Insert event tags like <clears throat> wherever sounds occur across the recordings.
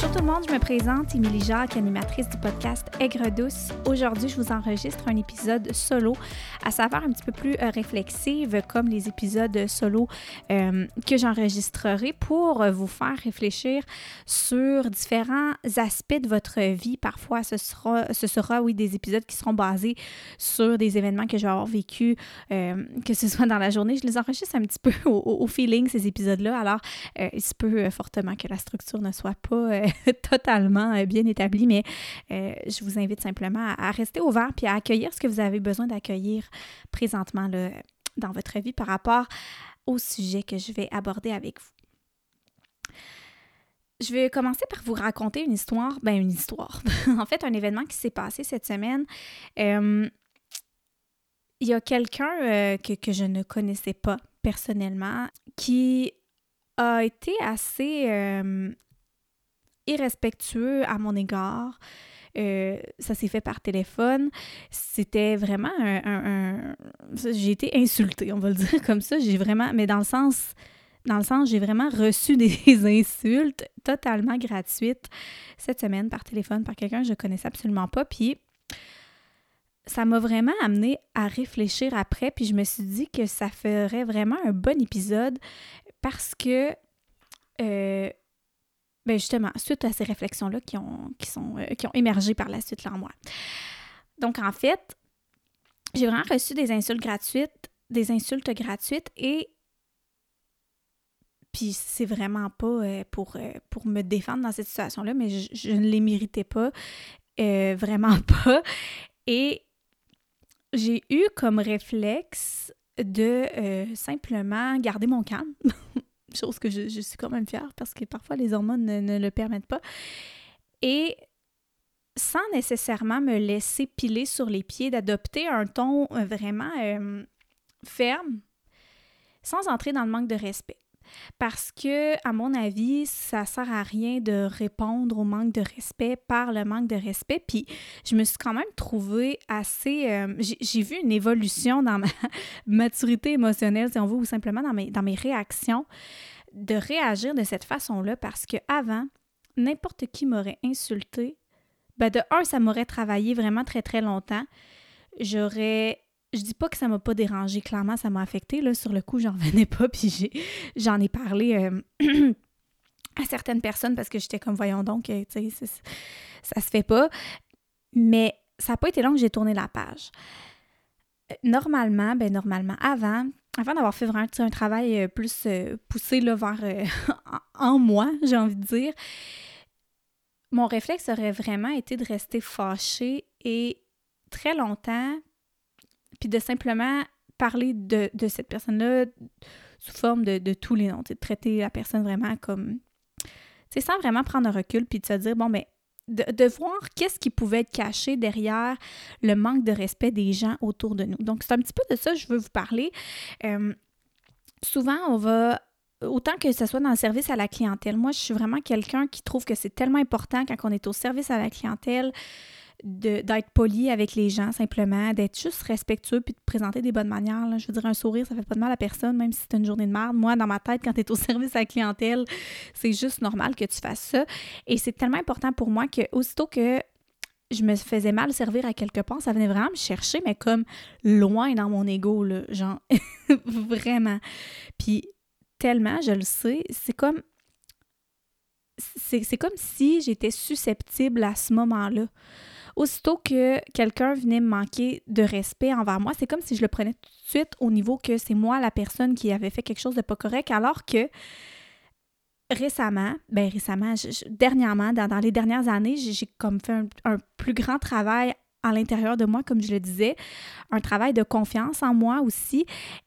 Bonjour tout le monde, je me présente, Émilie Jacques, animatrice du podcast Aigre Douce. Aujourd'hui, je vous enregistre un épisode solo, à savoir un petit peu plus euh, réflexive, comme les épisodes solo euh, que j'enregistrerai pour vous faire réfléchir sur différents aspects de votre vie. Parfois, ce sera, ce sera oui, des épisodes qui seront basés sur des événements que je vais avoir vécu, euh, que ce <laughs> soit dans la journée. Je les enregistre un petit peu <laughs> au, feeling, ces épisodes-là. Alors, il se peut fortement que la structure ne soit pas <laughs> totalement euh, bien établi, mais euh, je vous invite simplement à, rester ouvert puis à accueillir ce que vous avez besoin d'accueillir présentement dans votre vie par rapport au sujet que je vais aborder avec vous. Je vais commencer par vous raconter une histoire, ben une histoire, <laughs> en fait un événement qui s'est passé cette semaine. Euh, il y a quelqu'un que, que, je ne connaissais pas personnellement qui a été assez irrespectueux à mon égard. Euh, ça s'est fait par téléphone. C'était vraiment un, j'ai été insultée, on va le <laughs> dire comme ça. J'ai vraiment, mais dans le sens, dans le sens, j'ai vraiment reçu <laughs> des insultes totalement gratuites cette semaine par téléphone par quelqu'un que je connaissais absolument pas. Puis ça m'a vraiment amené à réfléchir après. Puis je me suis dit que ça ferait vraiment un bon épisode parce que euh, ben justement, suite à ces réflexions-là qui ont, qui, sont, euh, qui ont émergé par la suite là en moi. Donc, en fait, j'ai vraiment reçu des insultes gratuites, des insultes gratuites et puis c'est vraiment pas euh, pour, euh, pour me défendre dans cette situation-là, mais je, ne les méritais pas, vraiment <laughs> pas. Et j'ai eu comme réflexe de simplement garder mon calme. <laughs> chose que je, suis quand même fière parce que parfois les hormones ne, le permettent pas. Et sans nécessairement me laisser piler sur les pieds, d'adopter un ton vraiment euh, ferme, sans entrer dans le manque de respect. Parce que, à mon avis, ça sert à rien de répondre au manque de respect par le manque de respect. Puis, je me suis quand même trouvée assez. Euh, j'ai vu une évolution dans ma <laughs> maturité émotionnelle, si on veut, ou simplement dans mes, dans mes réactions, de réagir de cette façon-là parce que avant, n'importe qui m'aurait insulté. Ben de un, ça m'aurait travaillé vraiment très, très longtemps. J'aurais je dis pas que ça m'a pas dérangé, clairement, ça m'a affecté. Là, sur le coup, j'en revenais pas, <laughs> puis j'en ai, parlé euh, <clears throat> à certaines personnes parce que j'étais comme, voyons donc, euh, tu sais, ça se fait pas. Mais ça n'a pas été long que j'ai tourné la page. Euh, normalement, ben normalement, avant, avant d'avoir fait vraiment un travail plus poussé là, vers <laughs> en moi, j'ai envie de dire, mon réflexe aurait vraiment été de rester fâché et très longtemps, puis de simplement parler de, cette personne-là sous forme de, tous les noms, de traiter la personne vraiment comme... Sais, sans vraiment prendre un recul, puis de se dire, bon, ben, de, voir qu'est-ce qui pouvait être caché derrière le manque de respect des gens autour de nous. Donc, c'est un petit peu de ça que je veux vous parler. Euh, souvent, on va autant que ce soit dans le service à la clientèle. Moi, je suis vraiment quelqu'un qui trouve que c'est tellement important quand on est au service à la clientèle d'être poli avec les gens simplement, d'être juste respectueux puis de présenter des bonnes manières. Je veux dire, un sourire, ça fait pas de mal à personne, même si c'est une journée de merde. Moi, dans ma tête, quand tu es au <laughs> service à la clientèle, c'est juste normal que tu fasses ça. Et c'est tellement important pour moi que aussitôt que je me faisais mal servir à quelque part, ça venait vraiment me chercher, mais comme loin dans mon ego, là, genre <laughs> vraiment. Puis tellement, je le sais, c'est comme c'est comme si j'étais susceptible à ce moment-là aussitôt que quelqu'un venait me manquer de respect envers moi, c'est comme si je le prenais tout de suite au niveau que c'est moi la personne qui avait fait quelque chose de pas correct, alors que récemment, ben récemment, dernièrement, dans, les dernières années, j'ai comme fait un, plus grand travail à l'intérieur de moi, comme je le disais, un travail de confiance en moi aussi,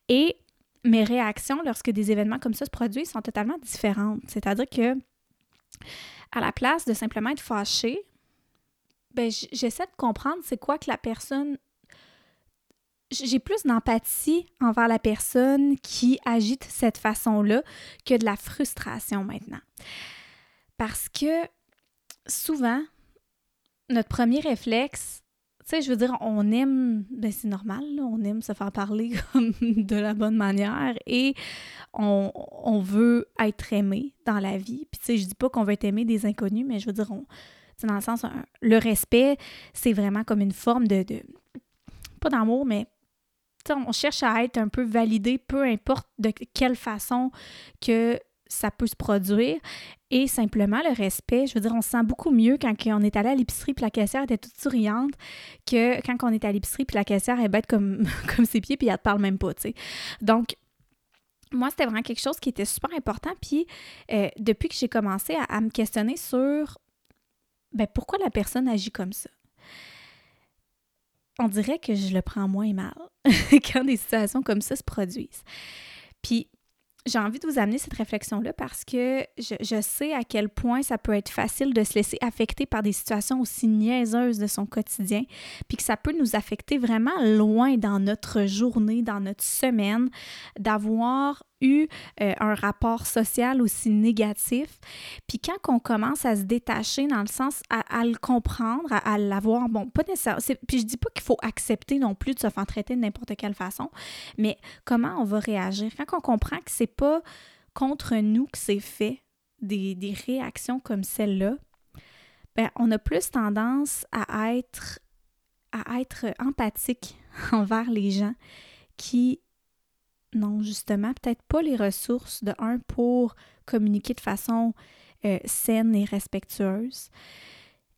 et mes réactions lorsque des événements comme ça se produisent sont totalement différentes. C'est-à-dire que à la place de simplement être fâchée, ben, j'essaie de comprendre c'est quoi que la personne. J'ai plus d'empathie envers la personne qui agite de cette façon-là que de la frustration maintenant. Parce que souvent, notre premier réflexe, sais, je veux dire, on aime, ben c'est normal, on aime se faire parler <laughs> comme de la bonne manière et on, veut être aimé dans la vie. Puis tu sais, je dis pas qu'on veut être aimé des inconnus, mais je veux dire, on, dans le sens, le respect, c'est vraiment comme une forme de, pas d'amour, mais on cherche à être un peu validé, peu importe de quelle façon que ça peut se produire. Et simplement, le respect, je veux dire, on se sent beaucoup mieux quand on est allé à l'épicerie puis la caissière était toute souriante que quand on est à l'épicerie puis la caissière est bête comme, <laughs> comme ses pieds puis elle te parle même pas. Donc, moi, c'était vraiment quelque chose qui était super important. Puis, euh, depuis que j'ai commencé à, me questionner sur ben, pourquoi la personne agit comme ça, on dirait que je le prends moins mal <laughs> quand des situations comme ça se produisent. Puis, j'ai envie de vous amener cette réflexion-là parce que je, sais à quel point ça peut être facile de se laisser affecter par des situations aussi niaiseuses de son quotidien, puis que ça peut nous affecter vraiment loin dans notre journée, dans notre semaine, d'avoir eu euh, un rapport social aussi négatif. Puis quand on commence à se détacher dans le sens à, le comprendre, à, l'avoir, bon, pas nécessairement, puis je dis pas qu'il faut accepter non plus de se faire traiter de n'importe quelle façon, mais comment on va réagir? Quand on comprend que c'est pas contre nous que c'est fait, des, des réactions comme celle-là, ben, on a plus tendance à être, à être empathique <laughs> envers les gens qui non, justement, peut-être pas les ressources de un pour communiquer de façon euh, saine et respectueuse.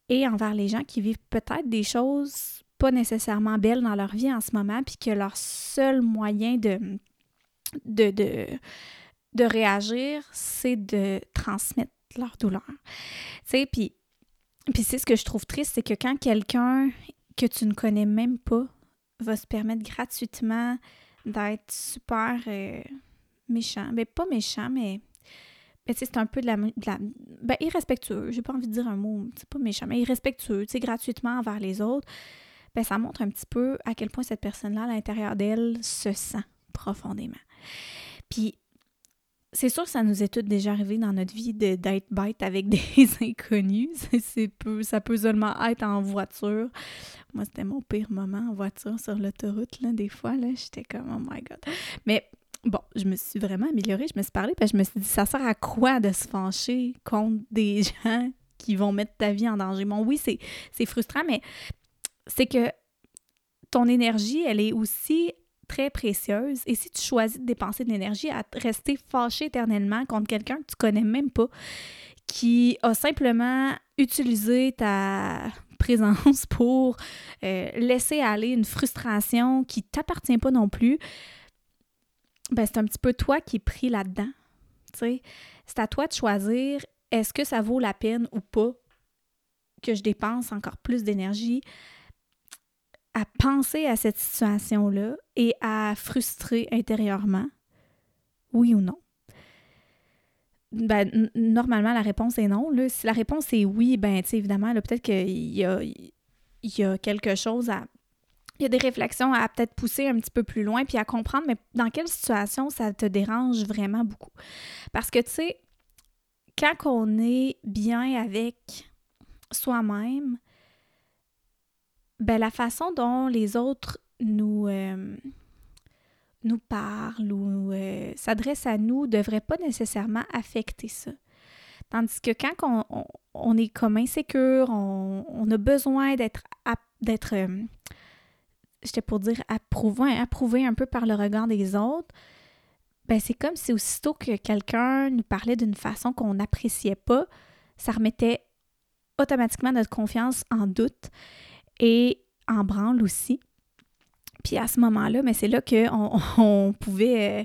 Et envers les gens qui vivent peut-être des choses pas nécessairement belles dans leur vie en ce moment, puis que leur seul moyen de, de, de, de réagir, c'est de transmettre leur douleur. Tu sais, puis, puis c'est ce que je trouve triste, c'est que quand quelqu'un que tu ne connais même pas va se permettre gratuitement d'être super euh, méchant. Ben, pas méchant, mais ben, c'est un peu de la, ben, irrespectueux. J'ai pas envie de dire un mot, c'est pas méchant, mais irrespectueux, gratuitement envers les autres. Ben, ça montre un petit peu à quel point cette personne-là, à l'intérieur d'elle, se sent profondément. Puis, c'est sûr que ça nous est tout déjà arrivé dans notre vie d'être bête avec <laughs> des inconnus. <laughs> Ça peut seulement être en voiture. Moi, c'était mon pire moment en voiture sur l'autoroute. Là, des fois, là, j'étais comme oh my god. Mais bon, je me suis vraiment améliorée. Je me suis parlé, puis je me suis dit, ça sert à quoi de se fâcher contre des <laughs> gens qui vont mettre ta vie en danger? Bon, oui, c'est frustrant, mais c'est que ton énergie, elle est aussi très précieuse. Et si tu choisis de dépenser de l'énergie à rester fâché éternellement contre quelqu'un que tu connais même pas, qui a simplement utilisé ta présence pour euh, laisser aller une frustration qui t'appartient pas non plus, ben c'est un petit peu toi qui es pris là-dedans. C'est à toi de choisir est-ce que ça vaut la peine ou pas que je dépense encore plus d'énergie à penser à cette situation-là et à frustrer intérieurement? Oui ou non? Ben, normalement, la réponse est non. Là. Si la réponse est oui, ben, évidemment, peut-être qu'il y a, y a quelque chose à. Il y a des réflexions à peut-être pousser un petit peu plus loin puis à comprendre, mais dans quelle situation ça te dérange vraiment beaucoup? Parce que, tu sais, quand on est bien avec soi-même, ben, la façon dont les autres nous, euh, parlent ou euh, s'adressent à nous ne devrait pas nécessairement affecter ça. Tandis que quand on, est comme insécure, on, a besoin d'être, d'être euh, j'étais pour dire approuvé, approuvé un peu par le regard des autres, ben c'est comme si aussitôt que quelqu'un nous parlait d'une façon qu'on n'appréciait pas, ça remettait automatiquement notre confiance en doute et en branle aussi. Puis à ce moment-là, mais c'est là qu'on <laughs> on pouvait. Euh,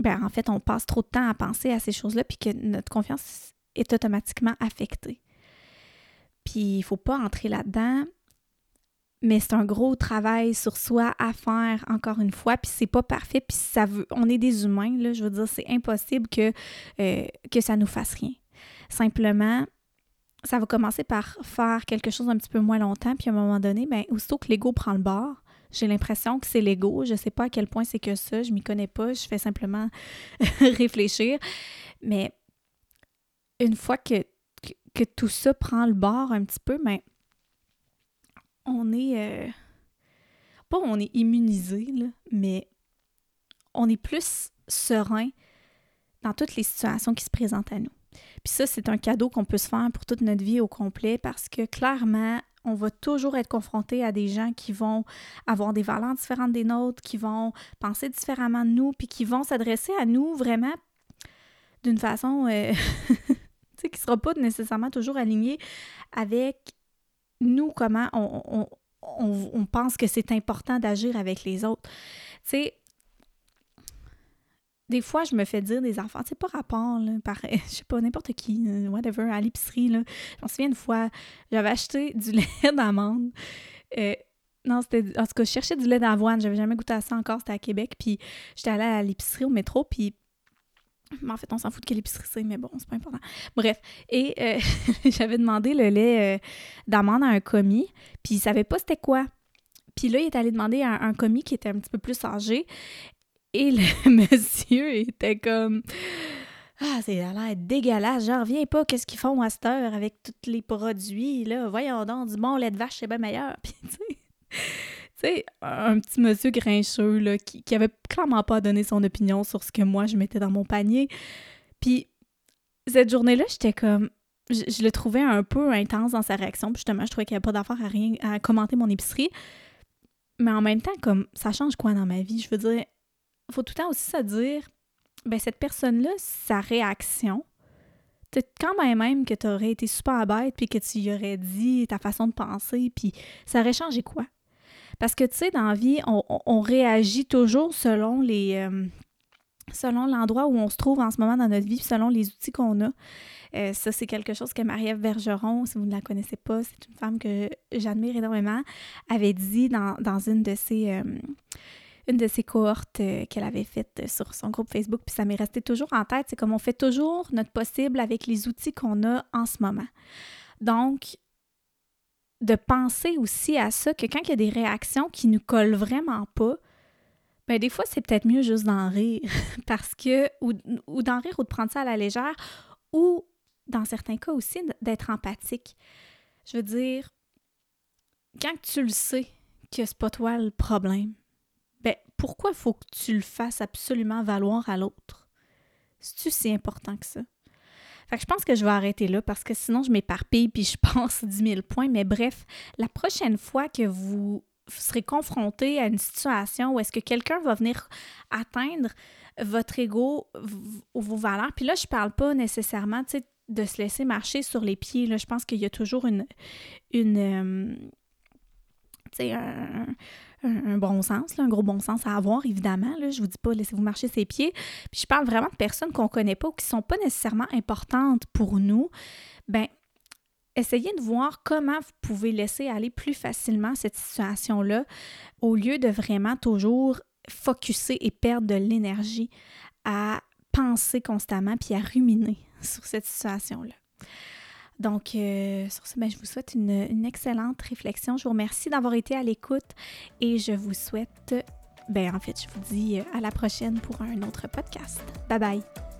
ben, en fait, on passe trop de temps à penser à ces choses-là, puis que notre confiance est automatiquement affectée. Puis il faut pas entrer là-dedans, mais c'est un gros travail sur soi à faire encore une fois, puis c'est pas parfait, puis ça veut, on est des humains là, je veux dire, c'est impossible que euh, que ça nous fasse rien. Simplement, ça va commencer par faire quelque chose un petit peu moins longtemps, puis à un moment donné, ben, aussitôt que l'ego prend le bord, j'ai l'impression que c'est l'ego. Je ne sais pas à quel point c'est que ça, je m'y connais pas, je fais simplement <laughs> réfléchir. Mais une fois que, tout ça prend le bord un petit peu, ben, on est. Euh, pas on est immunisé, mais on est plus serein dans toutes les situations qui se présentent à nous. Puis ça, c'est un cadeau qu'on peut se faire pour toute notre vie au complet parce que clairement, on va toujours être confronté à des gens qui vont avoir des valeurs différentes des nôtres, qui vont penser différemment de nous, puis qui vont s'adresser à nous vraiment d'une façon euh, <laughs> qui ne sera pas nécessairement toujours alignée avec nous, comment on, pense que c'est important d'agir avec les autres. Des fois, je me fais dire des enfants, c'est pas rapport, là, par, <laughs> je sais pas, n'importe qui, euh, whatever, à l'épicerie, là. Je me souviens une fois, j'avais acheté du <laughs> lait d'amande. Euh, non, c'était. En tout cas, je cherchais du lait d'avoine. J'avais jamais goûté à ça encore. C'était à Québec. Puis j'étais allée à l'épicerie au métro. Puis. en fait, on s'en fout de quelle épicerie c'est, mais bon, c'est pas important. Bref. Et euh, <laughs> j'avais demandé le lait d'amande à un commis. Puis il savait pas c'était quoi. Puis là, il est allé demander à un commis qui était un petit peu plus âgé. Et le <laughs> monsieur était comme Ah, c'est l'air dégueulasse, j'en reviens pas, qu'est-ce qu'ils font à cette heure avec tous les produits, là, voyons donc, du bon lait de vache, c'est bien meilleur. <laughs> Puis, tu sais, un petit monsieur grincheux, là, qui, qui avait clairement pas donné son opinion sur ce que moi, je mettais dans mon panier. Puis, cette journée-là, j'étais comme, je, le trouvais un peu intense dans sa réaction. Puis justement, je trouvais qu'il n'y avait pas d'affaire à rien à commenter mon épicerie. Mais en même temps, comme ça change quoi dans ma vie? Je veux dire, faut tout le temps aussi se dire, ben cette personne-là, sa réaction, quand même même que tu aurais été super bête puis que tu lui aurais dit ta façon de penser, puis ça aurait changé quoi? Parce que, tu sais, dans la vie, on, réagit toujours selon les... Euh, selon l'endroit où on se trouve en ce moment dans notre vie, selon les outils qu'on a. Euh, ça, c'est quelque chose que Marie-Ève Bergeron, si vous ne la connaissez pas, c'est une femme que j'admire énormément, avait dit dans, une de ses... Euh, une de ses cohortes euh, qu'elle avait faites euh, sur son groupe Facebook, puis ça m'est resté toujours en tête. C'est comme on fait toujours notre possible avec les outils qu'on a en ce moment. Donc, de penser aussi à ça, que quand il y a des réactions qui nous collent vraiment pas, ben des fois, c'est peut-être mieux juste d'en rire, <laughs> parce que, ou, ou d'en rire ou de prendre ça à la légère, ou dans certains cas aussi, d'être empathique. Je veux dire, quand tu le sais que c'est pas toi le problème, pourquoi faut que tu le fasses absolument valoir à l'autre? C'est-tu si important que ça? Fait je pense que je vais arrêter là parce que sinon je m'éparpille puis je pense 10 000 points. Mais bref, la prochaine fois que vous serez confronté à une situation où est-ce que quelqu'un va venir atteindre votre ego ou vos valeurs, puis là, je parle pas nécessairement, de se laisser marcher sur les pieds. Là. Je pense qu'il y a toujours une, une euh, un, un, bon sens, un gros bon sens à avoir, évidemment. Là. Je vous dis pas, laissez-vous marcher ses pieds. Puis je parle vraiment de personnes qu'on connaît pas ou qui sont pas nécessairement importantes pour nous. Ben, essayez de voir comment vous pouvez laisser aller plus facilement cette situation-là au lieu de vraiment toujours focuser et perdre de l'énergie à penser constamment puis à ruminer <laughs> sur cette situation-là. Donc, euh, sur ce, ben, je vous souhaite une, excellente réflexion. Je vous remercie d'avoir été à l'écoute et je vous souhaite, ben, en fait, je vous dis à la prochaine pour un autre podcast. Bye bye!